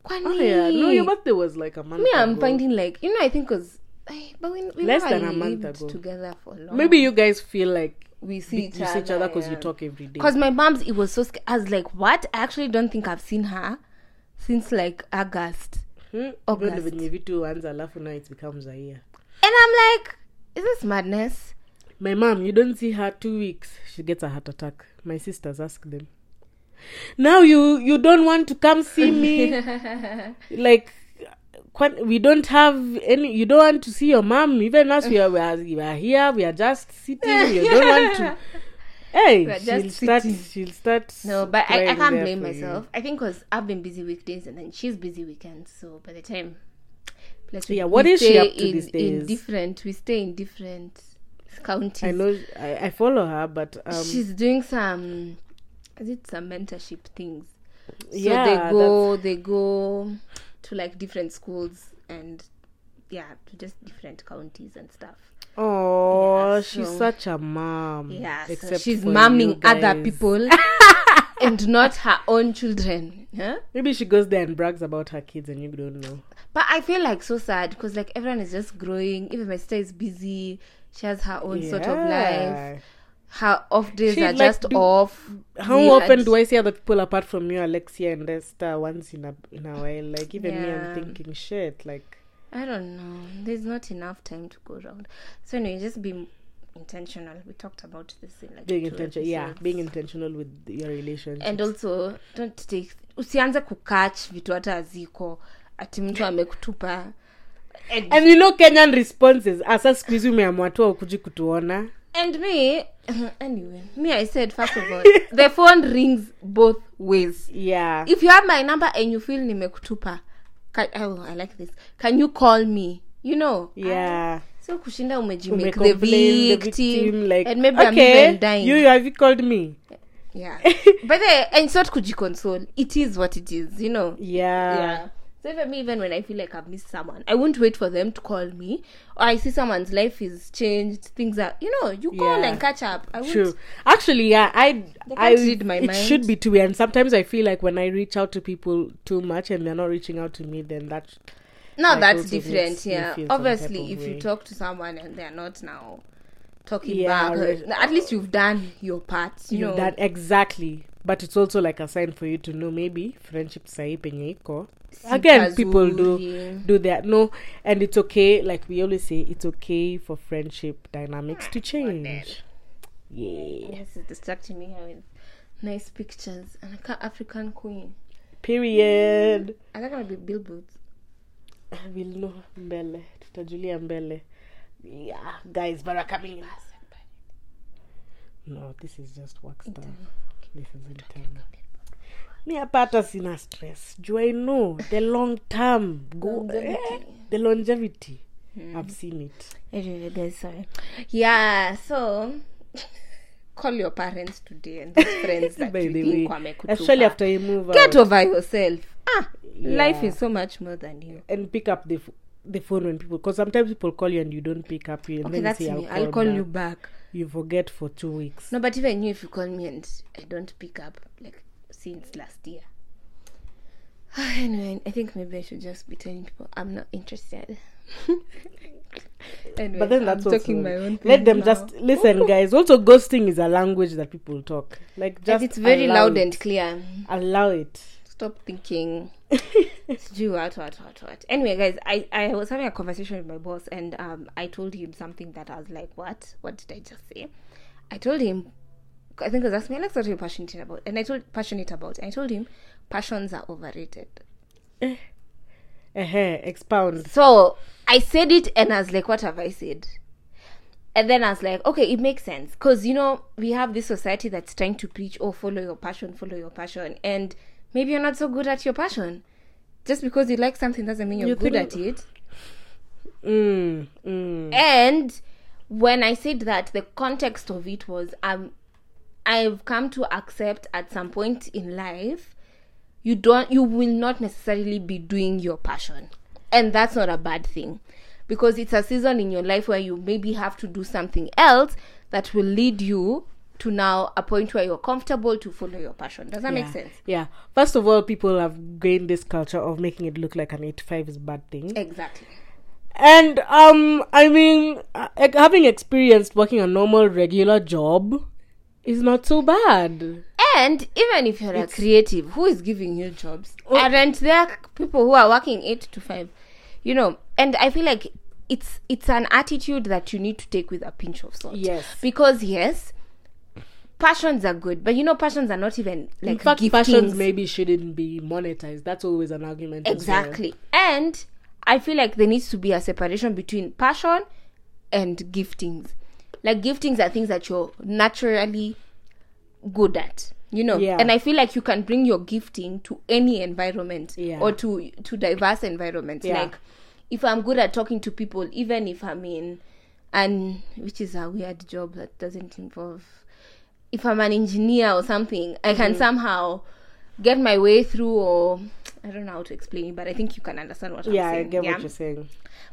Kwani? Oh yeah, no, your birthday was like a month. Me, I'm finding like you know. I think cause, ay, but we, we Less than a month ago. together for long. Maybe you guys feel like we see each you see each other because you talk every day. Cause my mom's, it was so. Sc- I was like, what? I actually don't think I've seen her since like August, Hmm? August. Even venye vitu anza alafu now it becomes a year. and I'm like, is this madness? My mom, you don't see her two weeks, she gets a heart attack. My sisters ask them. Now you you don't want to come see me, like. We don't have any. You don't want to see your mom. Even us, we are, we are, we are here. We are just sitting. You don't want to. Hey, she'll start. She'll start. No, but I, I can't blame for you. myself. I think because I've been busy weekdays and then she's busy weekends. So by the time, plus Yeah, what is she up to in, these In days? different, we stay in different counties. I know. I, I follow her, but um, she's doing some, is it some mentorship things? So yeah, they go, they go to like different schools and yeah, to just different counties and stuff. Oh, Yeah, she's such a mom. Yeah, so she's mumming other people and not her own children. Huh? Maybe she goes there and brags about her kids, and you don't know. But I feel like so sad because like everyone is just growing. Even my sister is busy. She has her own sort of life. Her off days She, are like, just do- off. How We often do I see other people apart from you, Alexia and Esther, once in a in a while? Like even me, I'm thinking shit. Like I don't know. There's not enough time to go around. So anyway, just be intentional. We talked about this in like being intentional. Yeah, being intentional with your relationship. and also don't take usianze kukach vitu hata haziko ati mtu amekutupa and, and you know Kenyan responses. Asa siku hizi umeamua ukuji kutuona. and me anyway me i said first of all the phone rings both ways Yeah. if you have my number and you feel nimekutupa can, oh, i like this can you call me you know yeah. so kushinda umejimake the Umecomplain, victim, like and maybe i'm okay, even dying you have you called me? yeah but then and it's not kujiconsole it is what it is you know Yeah. yeah so even me even when i feel like i've missed someone i won't wait for them to call me or i see someone's life is changed things are you know you call Yeah. and catch up i won't True. Actually, yeah, I I read my it mind. should be too. And sometimes I feel like when I reach out to people too much and they're not reaching out to me, then that no Like, that's different yeah obviously if you talk to someone and they're not now talking Yeah, back right. Uh, at least you've done your part you you know that exactly. But it's also like a sign for you to know maybe friendship sahi penye iko. Again, people do do that. No, and it's okay. Like we always say, it's okay for friendship dynamics to change. Yeah. This is distracting me here with nice pictures and a ca- African queen. Period. Are they gonna be billboards? We'll know mbele. Tutajulia mbele. Yeah, guys, coming in. No, this is just work stuff. This is internal. Mi hapa hata sina stress. Do I know the long term go Longevity. eh, the longevity. I've seen it. Guys, sorry. Yeah, so call your parents today and those friends that By you the think wamekutupa. especially after you move Get out over yourself. Ah, life is so much more than you. and pick up the the phone when people because sometimes people call you and you don't pick up you and Okay, that's say me. I'll I'll call you back. You forget for two weeks. No, but even you, if you call me and I don't pick up, like since last year. anyway, I think maybe I should just be telling people I'm not interested. anyway, But then that's I'm talking my own. let them now. just listen, guys. Also, ghosting is a language that people talk. Like just and it's very loud it. and clear. allow it. Stop thinking. Do what, what, what, what. Anyway, guys, I, I was having a conversation with my boss and um I told him something that I was like, what? What did I just say? I told him, I think he was asking me, Alex, what are you passionate about? And I told passionate about. I told him, passions are overrated. Uh-huh. Expound. So I said it and I was like, what have I said? And then I was like, okay, it makes sense. Because, you know, we have this society that's trying to preach, oh, follow your passion, follow your passion. And maybe you're not so good at your passion. Just because you like something doesn't mean you're You good at it. Mm, mm. And when I said that, the context of it was um, I've come to accept at some point in life, you don't, you will not necessarily be doing your passion, and that's not a bad thing, because it's a season in your life where you maybe have to do something else that will lead you to now a point where you're comfortable to follow your passion. Does that make sense? Yeah. First of all, people have gained this culture of making it look like an eight to five is a bad thing. Exactly. And um, I mean, uh, having experienced working a normal regular job is not so bad. And even if you're a creative, who is giving you jobs? Aren't there people who are working eight to five? You know, and I feel like it's it's an attitude that you need to take with a pinch of salt. Yes. Because yes, passions are good, but you know passions are not even like In fact, giftings. passions maybe shouldn't be monetized. That's always an argument. as well. Exactly. And I feel like there needs to be a separation between passion and giftings. Like giftings are things that you're naturally good at. You know, Yeah. and I feel like you can bring your gifting to any environment Yeah. or to to diverse environments. Yeah. Like if I'm good at talking to people, even if I'm in and which is a weird job that doesn't involve if I'm an engineer or something, I Mm-hmm. can somehow get my way through or I don't know how to explain it, but I think you can understand what I'm saying. Yeah, I get yeah? what you're saying.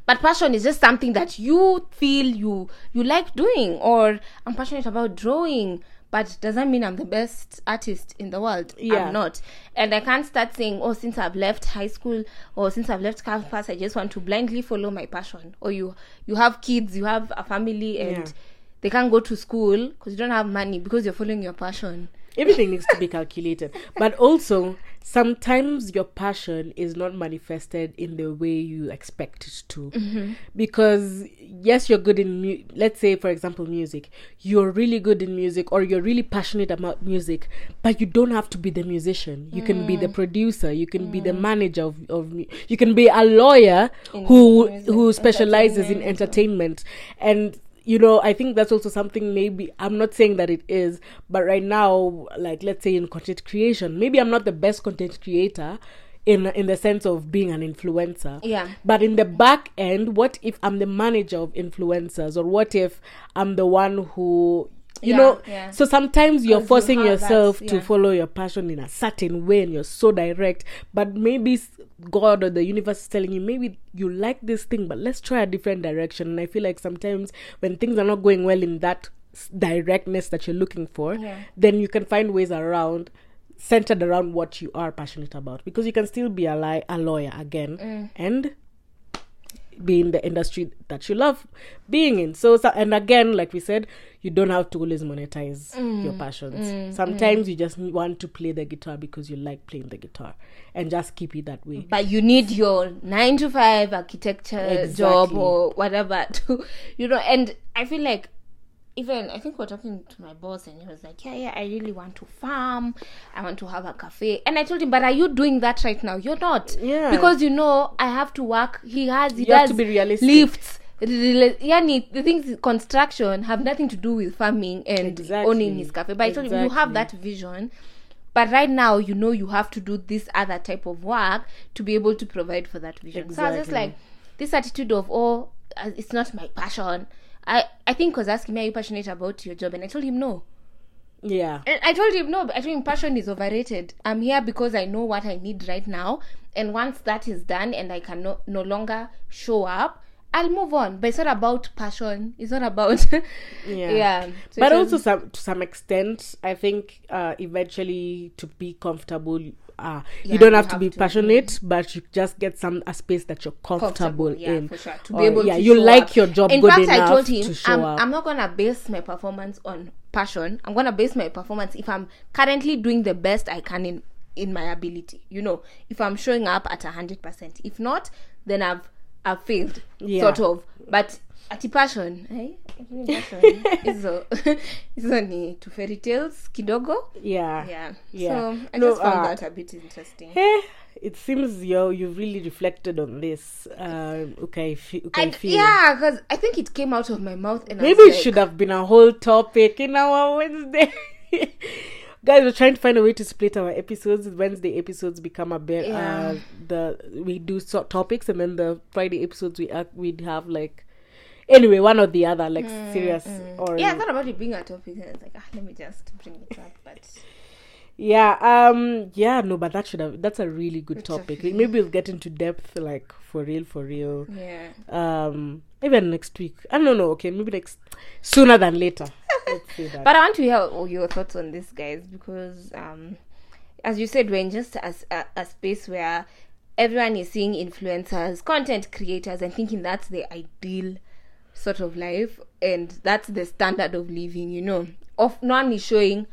But passion is just something that you feel you you like doing or I'm passionate about drawing. But doesn't mean I'm the best artist in the world. Yeah. I'm not. And I can't start saying, oh, since I've left high school or since I've left campus, I just want to blindly follow my passion. Or you you have kids, you have a family, and Yeah. they can't go to school because you don't have money because you're following your passion. Everything needs to be calculated. But also, sometimes your passion is not manifested in the way you expect it to. Mm-hmm. Because, yes, you're good in, mu- let's say, for example, music. You're really good in music or you're really passionate about music, but you don't have to be the musician. You can be the Mm. producer, you can be the manager of, of mu- you can be a lawyer who music, who specializes in entertainment and you know i think that's also something maybe i'm not saying that it is but right now like let's say in content creation maybe i'm not the best content creator in in the sense of being an influencer Yeah. but in the back end what if i'm the manager of influencers or what if i'm the one who you Yeah, know yeah. so sometimes you're 'Cause you forcing that, yourself to follow your passion in a certain way and you're so direct but maybe god or the universe is telling you maybe you like this thing but let's try a different direction and i feel like sometimes when things are not going well in that directness that you're looking for Yeah. then you can find ways around centered around what you are passionate about because you can still be a, li- a lawyer again Mm. and be in the industry that you love being in. So, so and again, like we said, you don't have to always monetize Mm. your passions. Sometimes you just want to play the guitar because you like playing the guitar, and just keep it that way. but you need your nine to five architecture job or whatever to you know and i feel like even i think we're talking to my boss and he was like yeah yeah i really want to farm. I want to have a cafe. And i told him but are you doing that right now? You're not. Yeah. because you know i have to work. He has he You does have to be realistic. lifts yani the things construction have nothing to do with farming and Exactly. owning his cafe. But i told him you have that vision but right now you know you have to do this other type of work to be able to provide for that vision. So i was just like this attitude of oh uh, it's not my passion i i think was asking me are you passionate about your job? And i told him no. Yeah, and i told him no i told him passion is overrated. I'm here because i know what i need right now. And once that is done and i can no, no longer show up i'll move on. But it's not about passion. It's not about yeah, yeah. So but also some to some extent, I think uh, eventually to be comfortable. Uh, Yeah, you don't you have to be to. passionate, but you just get some a space that you're comfortable, yeah, in. for sure. To Or, be able yeah, to you like up. your job In good fact, enough I told him to show I'm. I'm not gonna base my performance on passion. I'm gonna base my performance if I'm currently doing the best I can in in my ability. You know, if I'm showing up at hundred percent. If not, then I've I've failed, Yeah. sort of. But ati passion, eh? Hizo hizo ni to fairy tales kidogo. yeah, Yeah. Yeah. So I No, just found uh, that a bit interesting. Eh, it seems you you've really reflected on this. Um, okay, f- okay, I, feel. yeah, because I think it came out of my mouth and I Maybe it like, should have been a whole topic in our Wednesday. Guys, we're trying to find a way to split our episodes. Wednesday episodes become a bit. Yeah. Uh, the we do sort topics, and then the Friday episodes we act, we'd have like anyway one or the other, like serious or Mm, Yeah, I thought about it being a topic, and I was like, ah, let me just bring it up. But Yeah, um, yeah, no, but that should have. That's a really good It's topic. Maybe we'll get into depth, like for real, for real. yeah, Um, even next week. I don't know. Okay, maybe next sooner than later. But I want to hear all your thoughts on this, guys, because um, as you said, we're in just a, a, a space where everyone is seeing influencers, content creators, and thinking that's the ideal sort of life, and that's the standard of living. You know, of no one is showing.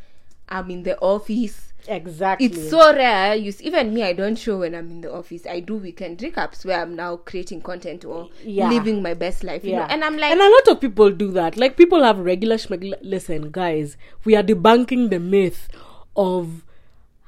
I'm in the office. exactly. it's so rare you s- even me i don't show when i'm in the office i do weekend recaps where i'm now creating content or Yeah. living my best life you know and i'm like and a lot of people do that. Like people have regular schmegler. Listen, guys, we are debunking the myth of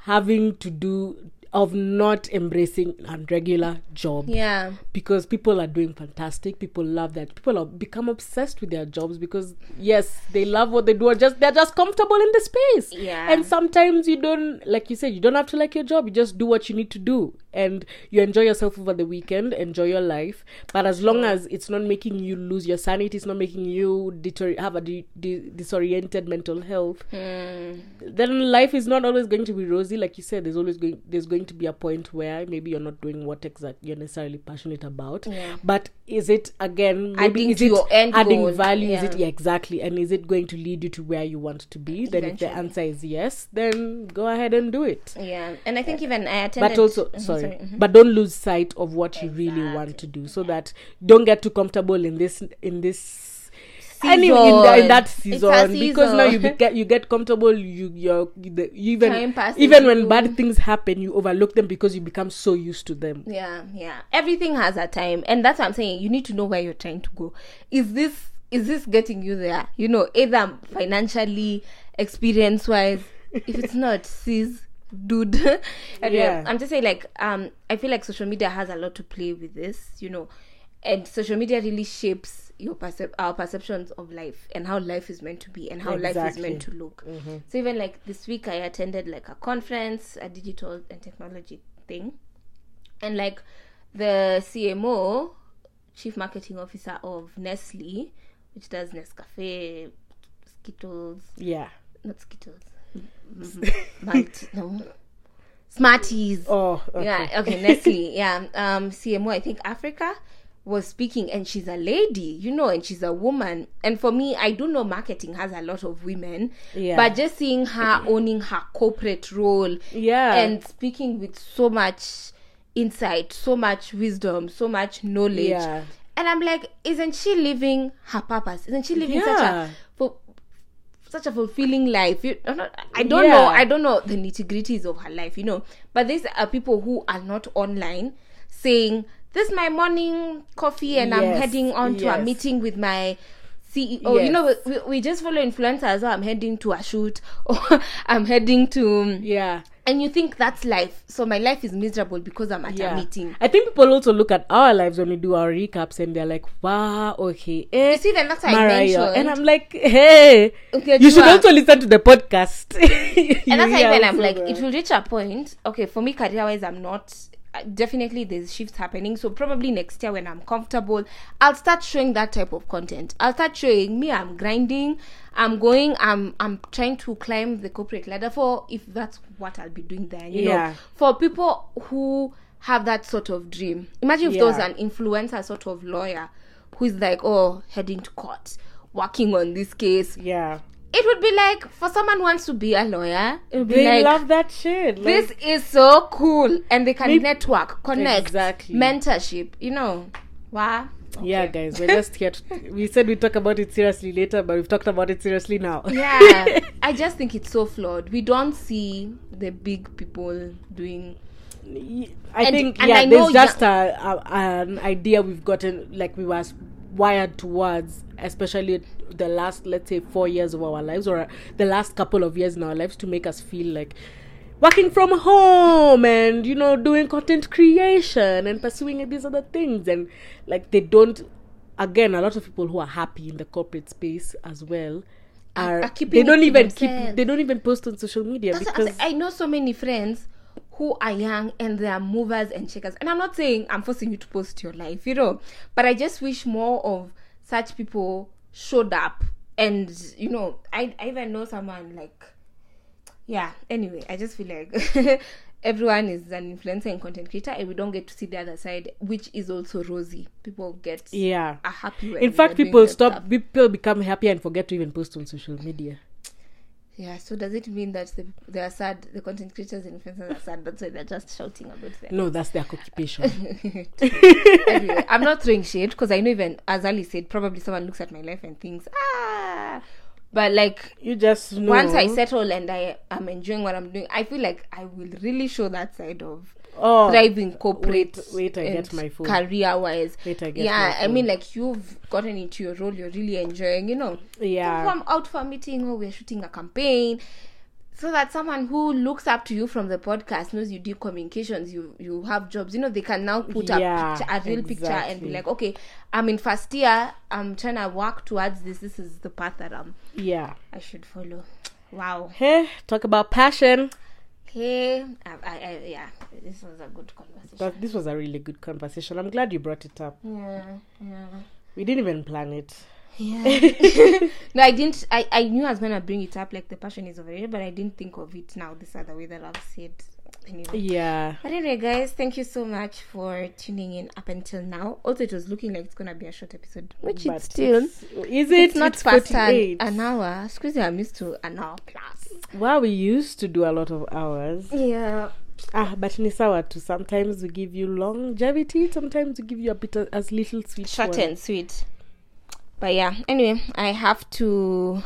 having to do of not embracing a regular job. yeah. Because people are doing fantastic. People love that. People are become obsessed with their jobs because yes they love what they do. Or just they're just comfortable in the space. Yeah. and sometimes you don't like you said you don't have to like your job. You just do what you need to do. And you enjoy yourself over the weekend. Enjoy your life. But as long as it's not making you lose your sanity it's not making you deter- have a de- de- disoriented mental health Hmm. then life is not always going to be rosy. Like you said there's always going there's going to be a point where maybe you're not doing what exactly you're necessarily passionate about. Yeah. but is it again maybe Adding is it your end adding goal. value? Is it Yeah. yeah exactly. And is it going to lead you to where you want to be? Then if the answer is yes then go ahead and do it. Yeah. And i think even i attended but also Mhm, sorry, mhm. but don't lose sight of what you really want to do so that don't get too comfortable in this in this anyway in, the, in that a season because now you be, get you get comfortable you you're you, the, even even when bad things happen you overlook them because you become so used to them. Yeah yeah. Everything has a time and that's what i'm saying. You need to know where you're trying to go. Is this is this getting you there? You know either financially experience wise if it's not sis dude. And Yeah. yeah. i'm just saying like um i feel like social media has a lot to play with this you know. And social media really shapes your percep- our perceptions of life and how life is meant to be and how life is meant to look. So even like this week i attended like a conference a digital and technology thing. And like the CMO, chief marketing officer of Nestle, which does Nescafe, Skittles, yeah. Not Skittles, mm, Malt, no, Smarties. oh okay. Yeah, okay, Nestle. Yeah, um, CMO, I think Africa was speaking, and she's a lady, you know, and she's a woman. And for me, I do know marketing has a lot of women, Yeah. but just seeing her owning her corporate role, Yeah. and speaking with so much insight, so much wisdom, so much knowledge. Yeah. And I'm like, isn't she living her purpose? Isn't she living such a for such a fulfilling life? You, I'm not- I don't Yeah. know. I don't know the nitty gritties of her life, you know. But these are people who are not online saying, "This is my morning coffee, and I'm heading on to a meeting with my." CEO, you know, we, we just follow influencers. Oh, I'm heading to a shoot, or I'm heading to, yeah and you think that's life. So my life is miserable because I'm at a meeting. I think people also look at our lives when we do our recaps and they're like, wow, okay. Eh, You see, then that's what I mentioned. And I'm like, hey, Okay, you should Jua. also listen to the podcast. and that's why when I'm like, it will reach a point. Okay, for me, career wise, I'm not. Definitely, there's shifts happening. So probably next year, when I'm comfortable, I'll start showing that type of content. I'll start showing me. I'm grinding. I'm going. I'm. I'm trying to climb the corporate ladder. For if that's what I'll be doing there, you Yeah. know, for people who have that sort of dream. Imagine if there was an influencer sort of lawyer who is like, oh, heading to court, working on this case, Yeah. It would be like for someone who wants to be a lawyer it would be They like love that shit. Like, this is so cool and they can Maybe- network connect Exactly. mentorship you know wow Yeah, guys, we're just here. To, we said we'd talk about it seriously later, but we've talked about it seriously now. yeah i just think it's so flawed we don't see the big people doing I And- think and yeah, I there's just a, a an idea we've gotten like we were wired towards, especially the last let's say four years of our lives or the last couple of years in our lives to make us feel like working from home and you know doing content creation and pursuing these other things. And like they don't again a lot of people who are happy in the corporate space as well are, are keeping they don't even keep they don't even post on social media That's- because I know so many friends who are young and they are movers and shakers. And I'm not saying I'm forcing you to post your life, you know, but I just wish more of such people showed up. And you know, I, I even know someone like, yeah. Anyway, I just feel like everyone is an influencer and content creator, and we don't get to see the other side, which is also rosy. People get yeah are happy. In fact people stop stuff. people become happy and forget to even post on social media Yeah. So does it mean that the, they are sad? The content creators and influencers are sad. That's why they're just shouting about them. no that's their occupation anyway, I'm not throwing shade because I know even as Ali said, probably someone looks at my life and thinks, ah, but like You just know. once I settle and I am enjoying what I'm doing, I feel like I will really show that side of oh, thriving corporate wait, wait, I get my phone. career wise. Wait, I get Yeah, I mean like you've gotten into your role, you're really enjoying, you know. Yeah. Come out for a meeting or we're shooting a campaign. So that someone who looks up to you from the podcast knows you do communications, you you have jobs, you know, they can now put Yeah, a picture, a real picture and be like, okay, I'm in first year, I'm trying to work towards this. This is the path that I'm yeah. I should follow. Wow. Hey, talk about passion. Hey, I, I, I, yeah, this was a good conversation. That, this was a really good conversation. I'm glad you brought it up. yeah, yeah, We didn't even plan it. yeah. no, I didn't. I, I knew I was gonna bring it up, like the passion is overrated, but I didn't think of it now. This other way that I've said. Anyway. Yeah. But anyway, guys, thank you so much for tuning in up until now. Also, it was looking like it's gonna be a short episode, which But it's still. it's- is it? It's not It's past an, 48. an hour. Excuse me, I'm used to an hour plus. Wow, we used to do a lot of hours. Yeah. Ah, but ni sawa too. Sometimes we give you longevity. Sometimes we give you a bit of, as little sweet. short one. and sweet. But yeah, anyway, I have to.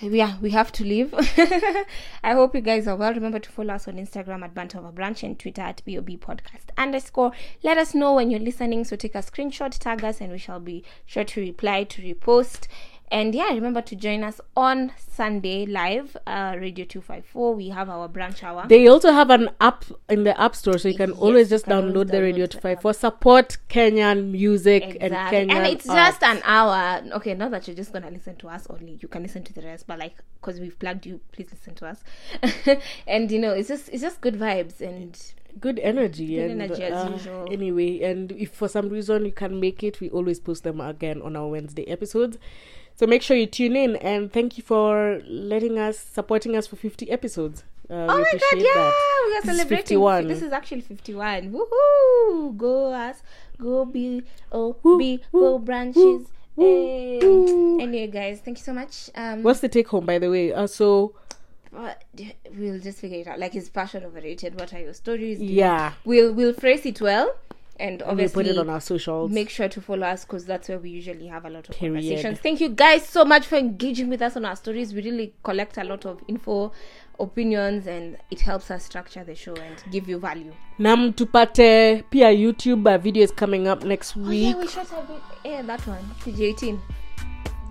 Yeah, we have to leave. I hope you guys are well. Remember to follow us on Instagram at Bant Branch and Twitter at BOB Podcast underscore. Let us know when you're listening. So take a screenshot, tag us, and we shall be sure to reply to repost. And yeah, remember to join us on Sunday live, uh, Radio 254. We have our branch hour. They also have an app in the app store, so you can Yes, always just can always download the Radio download the 254. Support Kenyan music and Exactly. Kenyan And it's just an hour. Okay, not that you're just gonna listen to us only. You can listen to the rest, but like, cause we've plugged you, please listen to us. and you know, it's just it's just good vibes and good energy Good and energy as uh, usual. anyway and if for some reason you can make it we always post them again on our wednesday episodes so make sure you tune in and thank you for letting us supporting us for 50 episodes uh, oh my god, yeah, that we are This celebrating. 51. This is actually fifty-one. Woohoo! Go us, go be, oh Woo, be, woo, go Brunchies. woo, woo. Anyway, guys, thank you so much. Um, what's the take home by the way uh, so we'll just figure it out. Like, is passion overrated? What are your stories? You- yeah We'll we'll phrase it well, and and we obviously put it on our socials make sure to follow us because that's where we usually have a lot of Period. conversations. Thank you guys so much for engaging with us on our stories. We really collect a lot of info, opinions, and it helps us structure the show and give you value. nam tupate pia youtube uh, video is coming up next week. Oh yeah, we should have it. Yeah, that one. PG eighteen.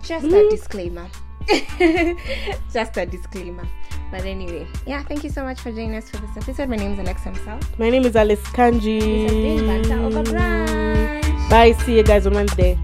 Just a disclaimer. Just a disclaimer. But anyway, yeah, thank you so much for joining us for this episode. My name is Alexia Musau. my name is alice This has been Banter Over kanji Brunch. bye see you guys on wednesday